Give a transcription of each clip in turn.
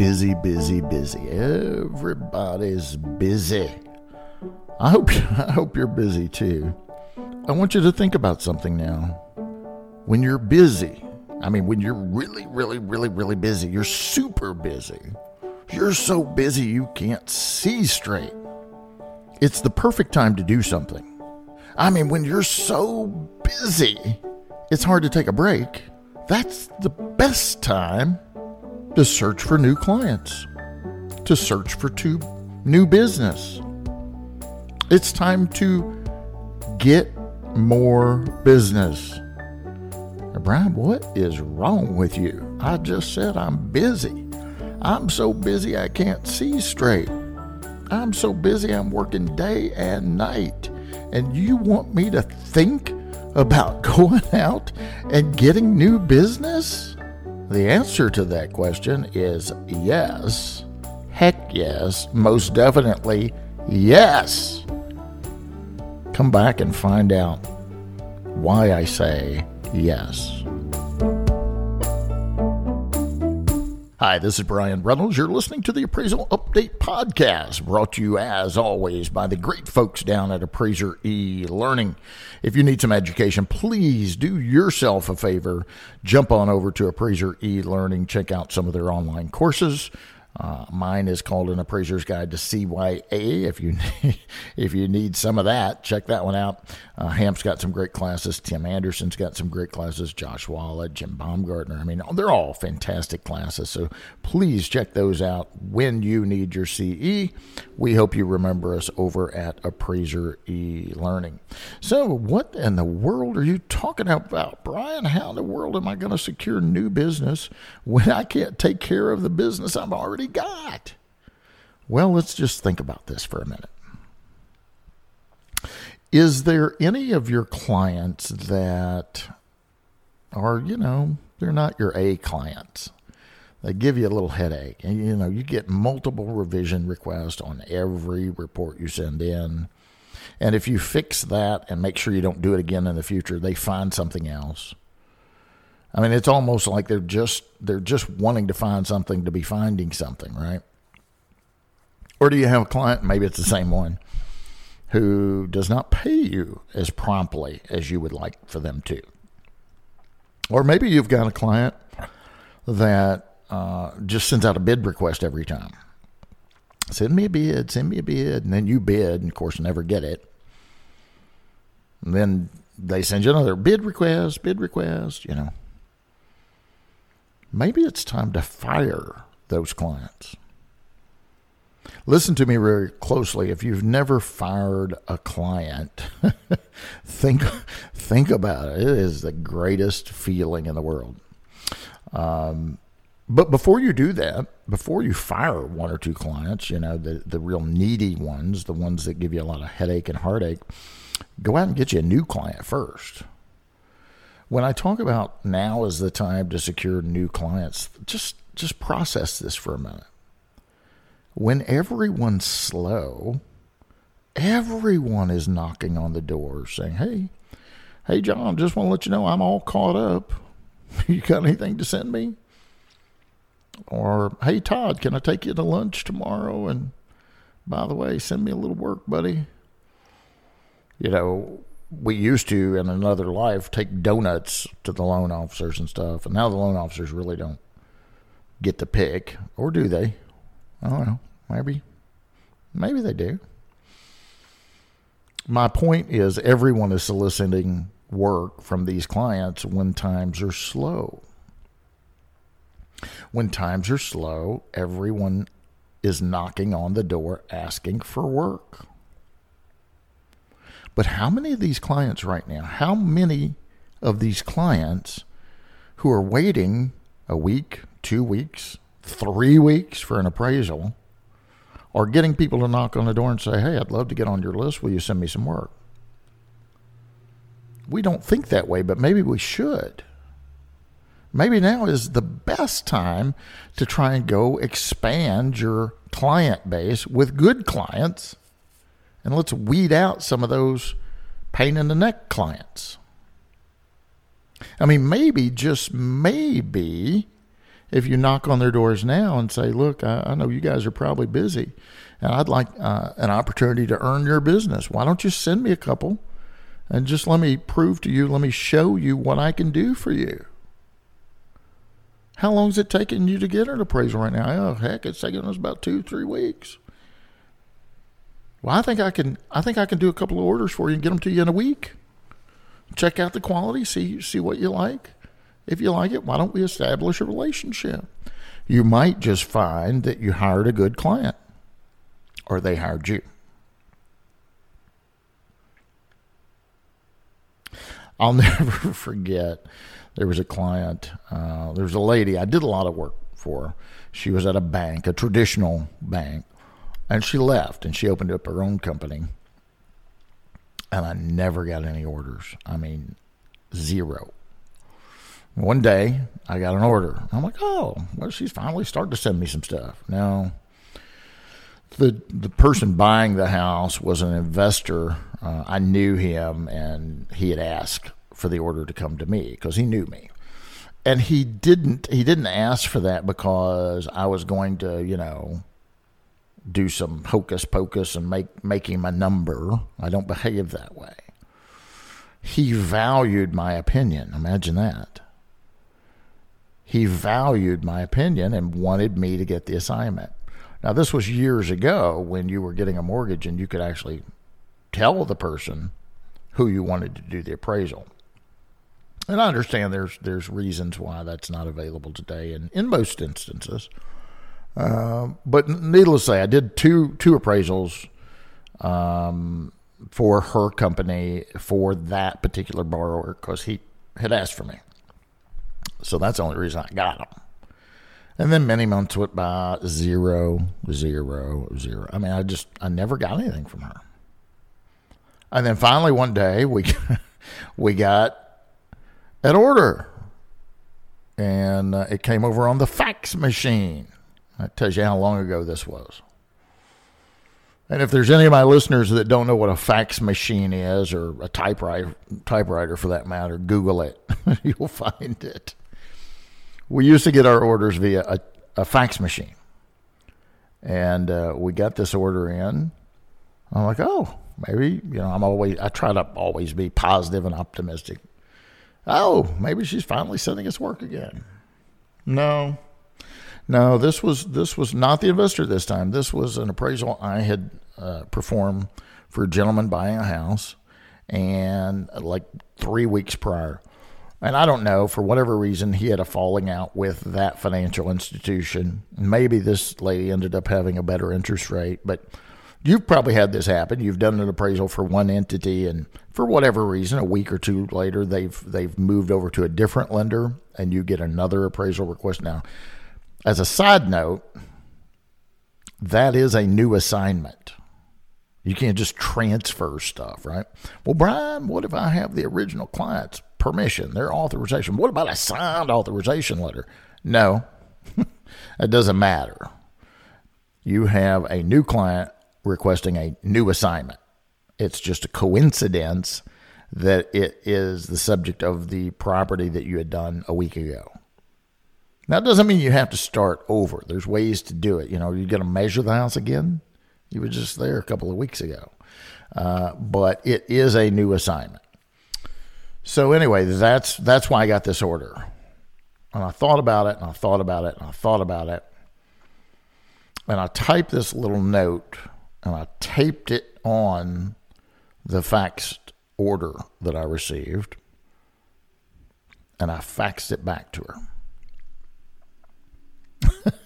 busy, busy, busy. Everybody's busy. I hope I hope you're busy too. I want you to think about something now. When you're busy, I mean when you're really really really really busy, you're super busy. You're so busy you can't see straight. It's the perfect time to do something. I mean when you're so busy, it's hard to take a break. That's the best time to search for new clients, to search for new business. It's time to get more business. Brian, what is wrong with you? I just said I'm busy. I'm so busy I can't see straight. I'm so busy I'm working day and night. And you want me to think about going out and getting new business? The answer to that question is yes. Heck yes. Most definitely yes. Come back and find out why I say yes. Hi, this is Brian Reynolds. You're listening to the Appraisal Update Podcast, brought to you as always by the great folks down at Appraiser E Learning. If you need some education, please do yourself a favor. Jump on over to Appraiser E Learning, check out some of their online courses. Uh, mine is called an appraiser's guide to CYA. If you if you need some of that, check that one out. Uh, Hamp's got some great classes. Tim Anderson's got some great classes. Josh Walitt, Jim Baumgartner. I mean, they're all fantastic classes. So please check those out when you need your CE. We hope you remember us over at Appraiser E Learning. So, what in the world are you talking about, Brian? How in the world am I going to secure new business when I can't take care of the business I'm already got? Well, let's just think about this for a minute. Is there any of your clients that are, you know, they're not your A clients? They give you a little headache. And, you know, you get multiple revision requests on every report you send in. And if you fix that and make sure you don't do it again in the future, they find something else. I mean, it's almost like they're just they're just wanting to find something to be finding something, right? Or do you have a client, maybe it's the same one, who does not pay you as promptly as you would like for them to? Or maybe you've got a client that uh, just sends out a bid request every time. Send me a bid, send me a bid, and then you bid, and of course, never get it. And then they send you another bid request, bid request, you know. Maybe it's time to fire those clients. Listen to me very closely. If you've never fired a client, think think about it. It is the greatest feeling in the world. Um, but before you do that, before you fire one or two clients, you know the the real needy ones, the ones that give you a lot of headache and heartache, go out and get you a new client first. When I talk about now is the time to secure new clients, just just process this for a minute. When everyone's slow, everyone is knocking on the door saying, "Hey, hey John, just want to let you know I'm all caught up. you got anything to send me?" Or, "Hey Todd, can I take you to lunch tomorrow and by the way, send me a little work, buddy." You know, we used to in another life take donuts to the loan officers and stuff, and now the loan officers really don't get the pick, or do they? I don't know. Maybe, maybe they do. My point is, everyone is soliciting work from these clients when times are slow. When times are slow, everyone is knocking on the door asking for work. But how many of these clients right now, how many of these clients who are waiting a week, two weeks, three weeks for an appraisal are getting people to knock on the door and say, Hey, I'd love to get on your list. Will you send me some work? We don't think that way, but maybe we should. Maybe now is the best time to try and go expand your client base with good clients and let's weed out some of those pain in the neck clients. I mean, maybe, just maybe, if you knock on their doors now and say, Look, I, I know you guys are probably busy and I'd like uh, an opportunity to earn your business. Why don't you send me a couple and just let me prove to you, let me show you what I can do for you? How long is it taking you to get an appraisal right now? Oh, heck, it's taking us about two, three weeks. Well, I think I can. I think I can do a couple of orders for you and get them to you in a week. Check out the quality, see see what you like. If you like it, why don't we establish a relationship? You might just find that you hired a good client or they hired you. I'll never forget there was a client, uh, there was a lady, I did a lot of work for. She was at a bank, a traditional bank, and she left and she opened up her own company. And I never got any orders. I mean, zero. One day I got an order. I'm like, oh, well, she's finally starting to send me some stuff. No, the the person buying the house was an investor. Uh, I knew him, and he had asked for the order to come to me because he knew me. And he didn't he didn't ask for that because I was going to you know do some hocus pocus and make make him a number. I don't behave that way. He valued my opinion. Imagine that. He valued my opinion and wanted me to get the assignment. Now, this was years ago when you were getting a mortgage and you could actually tell the person who you wanted to do the appraisal. And I understand there's there's reasons why that's not available today, and in most instances. Uh, but needless to say, I did two two appraisals um, for her company for that particular borrower because he had asked for me. So that's the only reason I got them. And then many months went by, zero, zero, zero. I mean, I just, I never got anything from her. And then finally one day we, we got an order and uh, it came over on the fax machine. That tells you how long ago this was. And if there's any of my listeners that don't know what a fax machine is or a typewriter, typewriter for that matter, Google it. You'll find it we used to get our orders via a, a fax machine. And uh, we got this order in. I'm like, oh, maybe, you know, I'm always, I try to always be positive and optimistic. Oh, maybe she's finally sending us work again. No, no, this was this was not the investor this time. This was an appraisal I had uh, performed for a gentleman buying a house, and uh, like three weeks prior, and I don't know, for whatever reason, he had a falling out with that financial institution. Maybe this lady ended up having a better interest rate, but you've probably had this happen. You've done an appraisal for one entity, and for whatever reason, a week or two later, they've they've moved over to a different lender, and you get another appraisal request. Now, as a side note, that is a new assignment. You can't just transfer stuff, right? Well, Brian, what if I have the original client's permission, their authorization? What about a signed authorization letter? No, it doesn't matter. You have a new client requesting a new assignment. It's just a coincidence that it is the subject of the property that you had done a week ago. That doesn't mean you have to start over. There's ways to do it. You know, you're going to measure the house again. You were just there a couple of weeks ago. Uh, but it is a new assignment. So anyway, that's that's why I got this order. And I thought about it and I thought about it and I thought about it. And I typed this little note and I taped it on the faxed order that I received. And I faxed it back to her.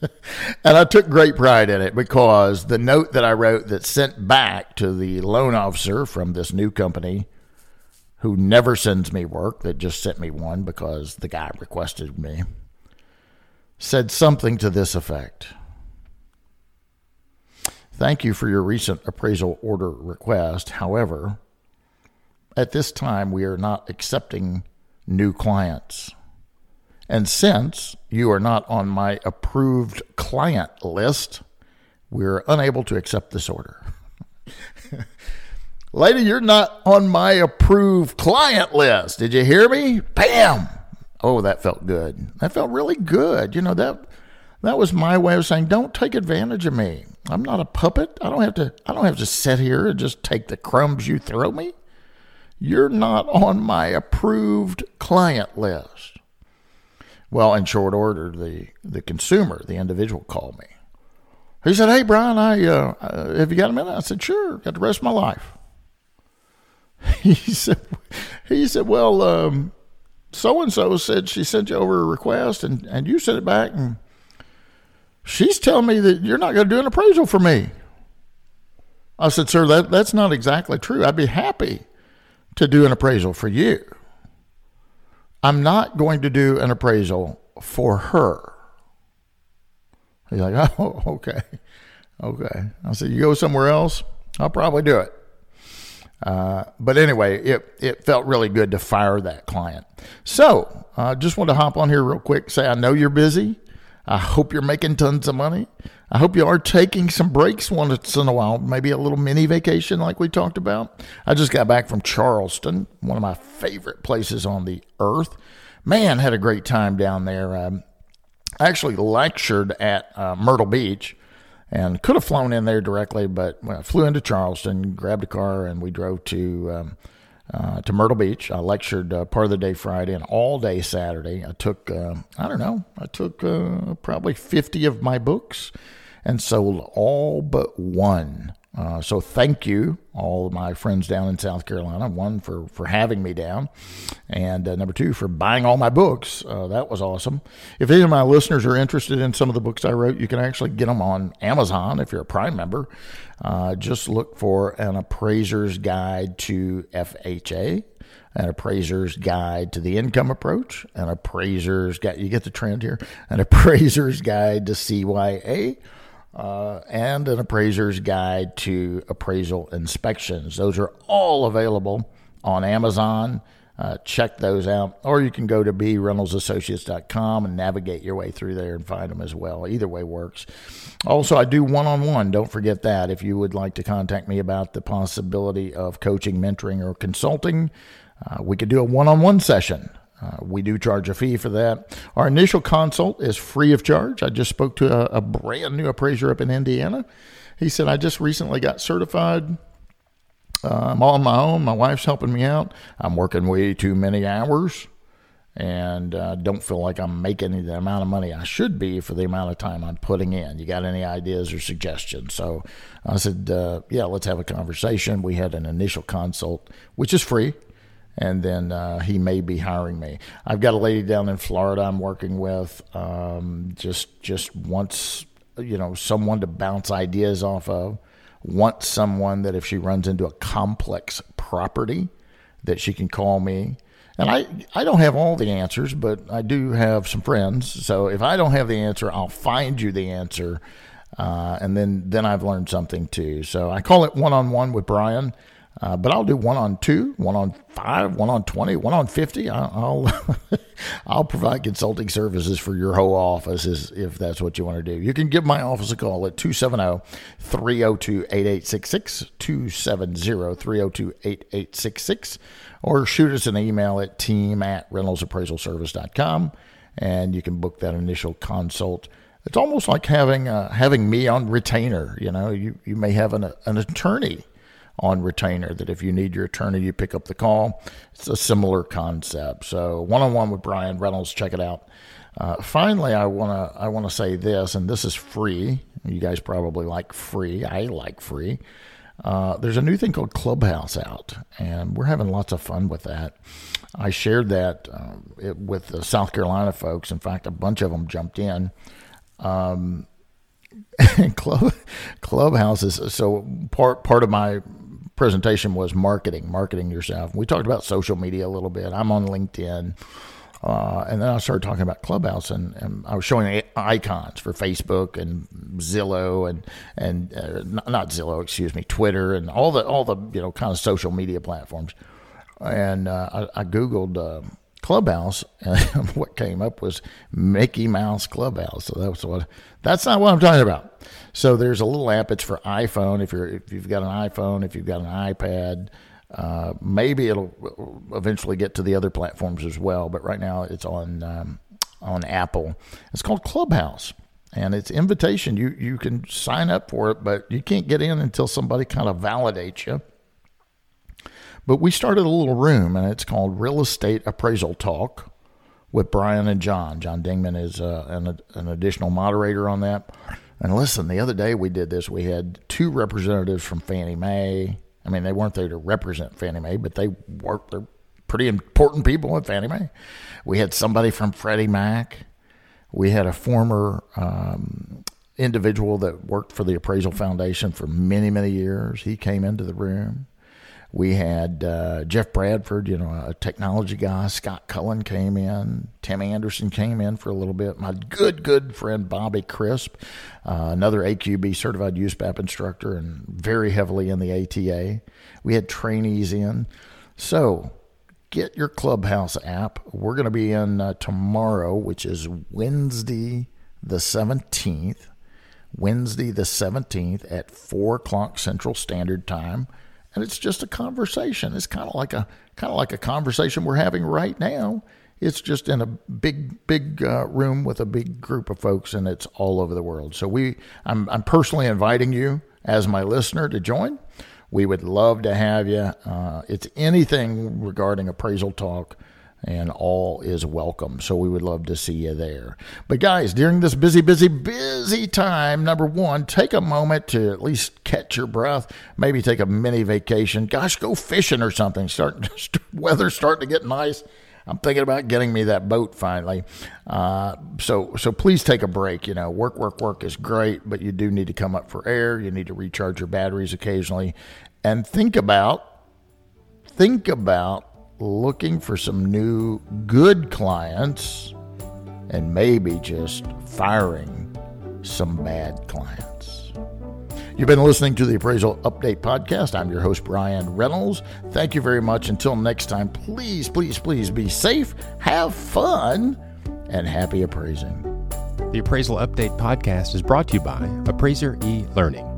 and I took great pride in it because the note that I wrote that sent back to the loan officer from this new company who never sends me work, that just sent me one because the guy requested me, said something to this effect. Thank you for your recent appraisal order request. However, at this time, we are not accepting new clients. And since you are not on my approved client list, we're unable to accept this order. Lady, you're not on my approved client list. Did you hear me? Bam! Oh, that felt good. That felt really good. You know, that that was my way of saying, don't take advantage of me. I'm not a puppet. I don't have to I don't have to sit here and just take the crumbs you throw me. You're not on my approved client list. Well, in short order, the, the consumer, the individual, called me. He said, "Hey, Brian, I uh, uh, have you got a minute?" I said, "Sure, got the rest of my life." He said, "He said, well, so and so said she sent you over a request, and and you sent it back, and she's telling me that you're not going to do an appraisal for me." I said, "Sir, that that's not exactly true. I'd be happy to do an appraisal for you. I'm not going to do an appraisal for her." He's like, "Oh, okay, okay." I said, "You go somewhere else, I'll probably do it." Uh, but anyway, it, it felt really good to fire that client. So I uh, just want to hop on here real quick. Say, I know you're busy. I hope you're making tons of money. I hope you are taking some breaks once in a while, maybe a little mini vacation like we talked about. I just got back from Charleston, one of my favorite places on the earth. Man, had a great time down there. Um, I actually lectured at uh, Myrtle Beach and could have flown in there directly, but I flew into Charleston, grabbed a car, and we drove to um, uh, to Myrtle Beach. I lectured uh, part of the day Friday and all day Saturday. I took uh, I don't know, I took uh, probably fifty of my books and sold all but one uh, so thank you, all my friends down in South Carolina. One for for having me down, and uh, number two for buying all my books. Uh, that was awesome. If any of my listeners are interested in some of the books I wrote, you can actually get them on Amazon if you're a Prime member. Uh, just look for an appraiser's guide to FHA an appraiser's guide to the income approach, an appraiser's guide, you get the trend here, an appraiser's guide to CYA, uh, and an appraiser's guide to appraisal inspections. Those are all available on Amazon. Uh, check those out. Or you can go to breynolds.associates.com and navigate your way through there and find them as well. Either way works. Also, I do one on one. Don't forget that. If you would like to contact me about the possibility of coaching, mentoring, or consulting, uh, we could do a one on one session. Uh, we do charge a fee for that. Our initial consult is free of charge. I just spoke to a, a, brand new appraiser up in Indiana. He said, I just recently got certified. Uh, I'm on my own. My wife's helping me out. I'm working way too many hours and uh, don't feel like I'm making the amount of money I should be for the amount of time I'm putting in. You got any ideas or suggestions? So I said, uh, Yeah, let's have a conversation. We had an initial consult, which is free and then uh, he may be hiring me. I've got a lady down in Florida I'm working with. Um, just just wants you know someone to bounce ideas off of. Wants someone that if she runs into a complex property, that she can call me. And I, I don't have all the answers, but I do have some friends. So if I don't have the answer, I'll find you the answer. Uh, and then, then I've learned something too. So I call it one on one with Brian. Uh, but I'll do one on two, one on five, one on 20, one on 50. I'll, I'll provide consulting services for your whole office if that's what you want to do. You can give my office a call at 270 302 8866, 270 302 8866, or shoot us an email at team at reynoldsappraisalservice.com and you can book that initial consult. It's almost like having uh, having me on retainer. You know, you, you may have an, an attorney on retainer that if you need your attorney, you pick up the call. It's a similar concept. So one on one with Brian Reynolds, check it out. Uh, finally, I wanna I wanna say this, and this is free. You guys probably like free. I like free. Uh, there's a new thing called Clubhouse out, and we're having lots of fun with that. I shared that uh, it, with the South Carolina folks. In fact, a bunch of them jumped in. Um, club clubhouses. So part part of my presentation was marketing, marketing yourself. We talked about social media a little bit. I'm on LinkedIn. Uh, and then I started talking about Clubhouse, and, and, I was showing icons for Facebook and Zillow and and uh, not Zillow, excuse me, Twitter and all the all the you know kind of social media platforms. And uh, I, I, googled uh, Clubhouse, what came up was Mickey Mouse Clubhouse. So that's what that's not what I'm talking about. So there's a little app. It's for iPhone. If you're if you've got an iPhone, if you've got an iPad, Uh, maybe it'll eventually get to the other platforms as well, but right now it's on um, on Apple. It's called Clubhouse, and it's invitation. You you can sign up for it, but you can't get in until somebody kind of validates you. But we started a little room, and it's called Real Estate Appraisal Talk with Brian and John. John Dingman is uh, an, an additional moderator on that. And listen, the other day we did this. We had two representatives from Fannie Mae I mean, they weren't there to represent Fannie Mae, but they worked. They're pretty important people at Fannie Mae. We had somebody from Freddie Mac. We had a former um, individual that worked for the Appraisal Foundation for many, many years. He came into the room. We had uh, Jeff Bradford, you know, a technology guy. Scott Cullen came in. Tim Anderson came in for a little bit. My good, good friend Bobby Crisp, uh, another AQB certified USPAP instructor and very heavily in the ATA. We had trainees in. So get your Clubhouse app. We're going to be in uh, tomorrow, which is Wednesday the 17th. Wednesday the 17th at 4 o'clock Central Standard Time and it's just a conversation. It's kind of like a kind of like a conversation we're having right now. It's just in a big big uh, room with a big group of folks, and it's all over the world. So we, I'm I'm personally inviting you as my listener to join. We would love to have you. Uh, it's anything regarding appraisal talk and all is welcome. So we would love to see you there. But guys, during this busy, busy, busy time, number one, take a moment to at least catch your breath. Maybe take a mini vacation. Gosh, go fishing or something. Start weather starting to get nice. I'm thinking about getting me that boat finally. Uh, so so please take a break. You know, work, work, work is great, but you do need to come up for air. You need to recharge your batteries occasionally, and think about think about looking for some new good clients and maybe just firing some bad clients. You've been listening to the Appraisal Update Podcast. I'm your host, Brian Reynolds. Thank you very much. Until next time, please, please, please be safe, have fun, and happy appraising. The Appraisal Update Podcast is brought to you by Appraiser e Learning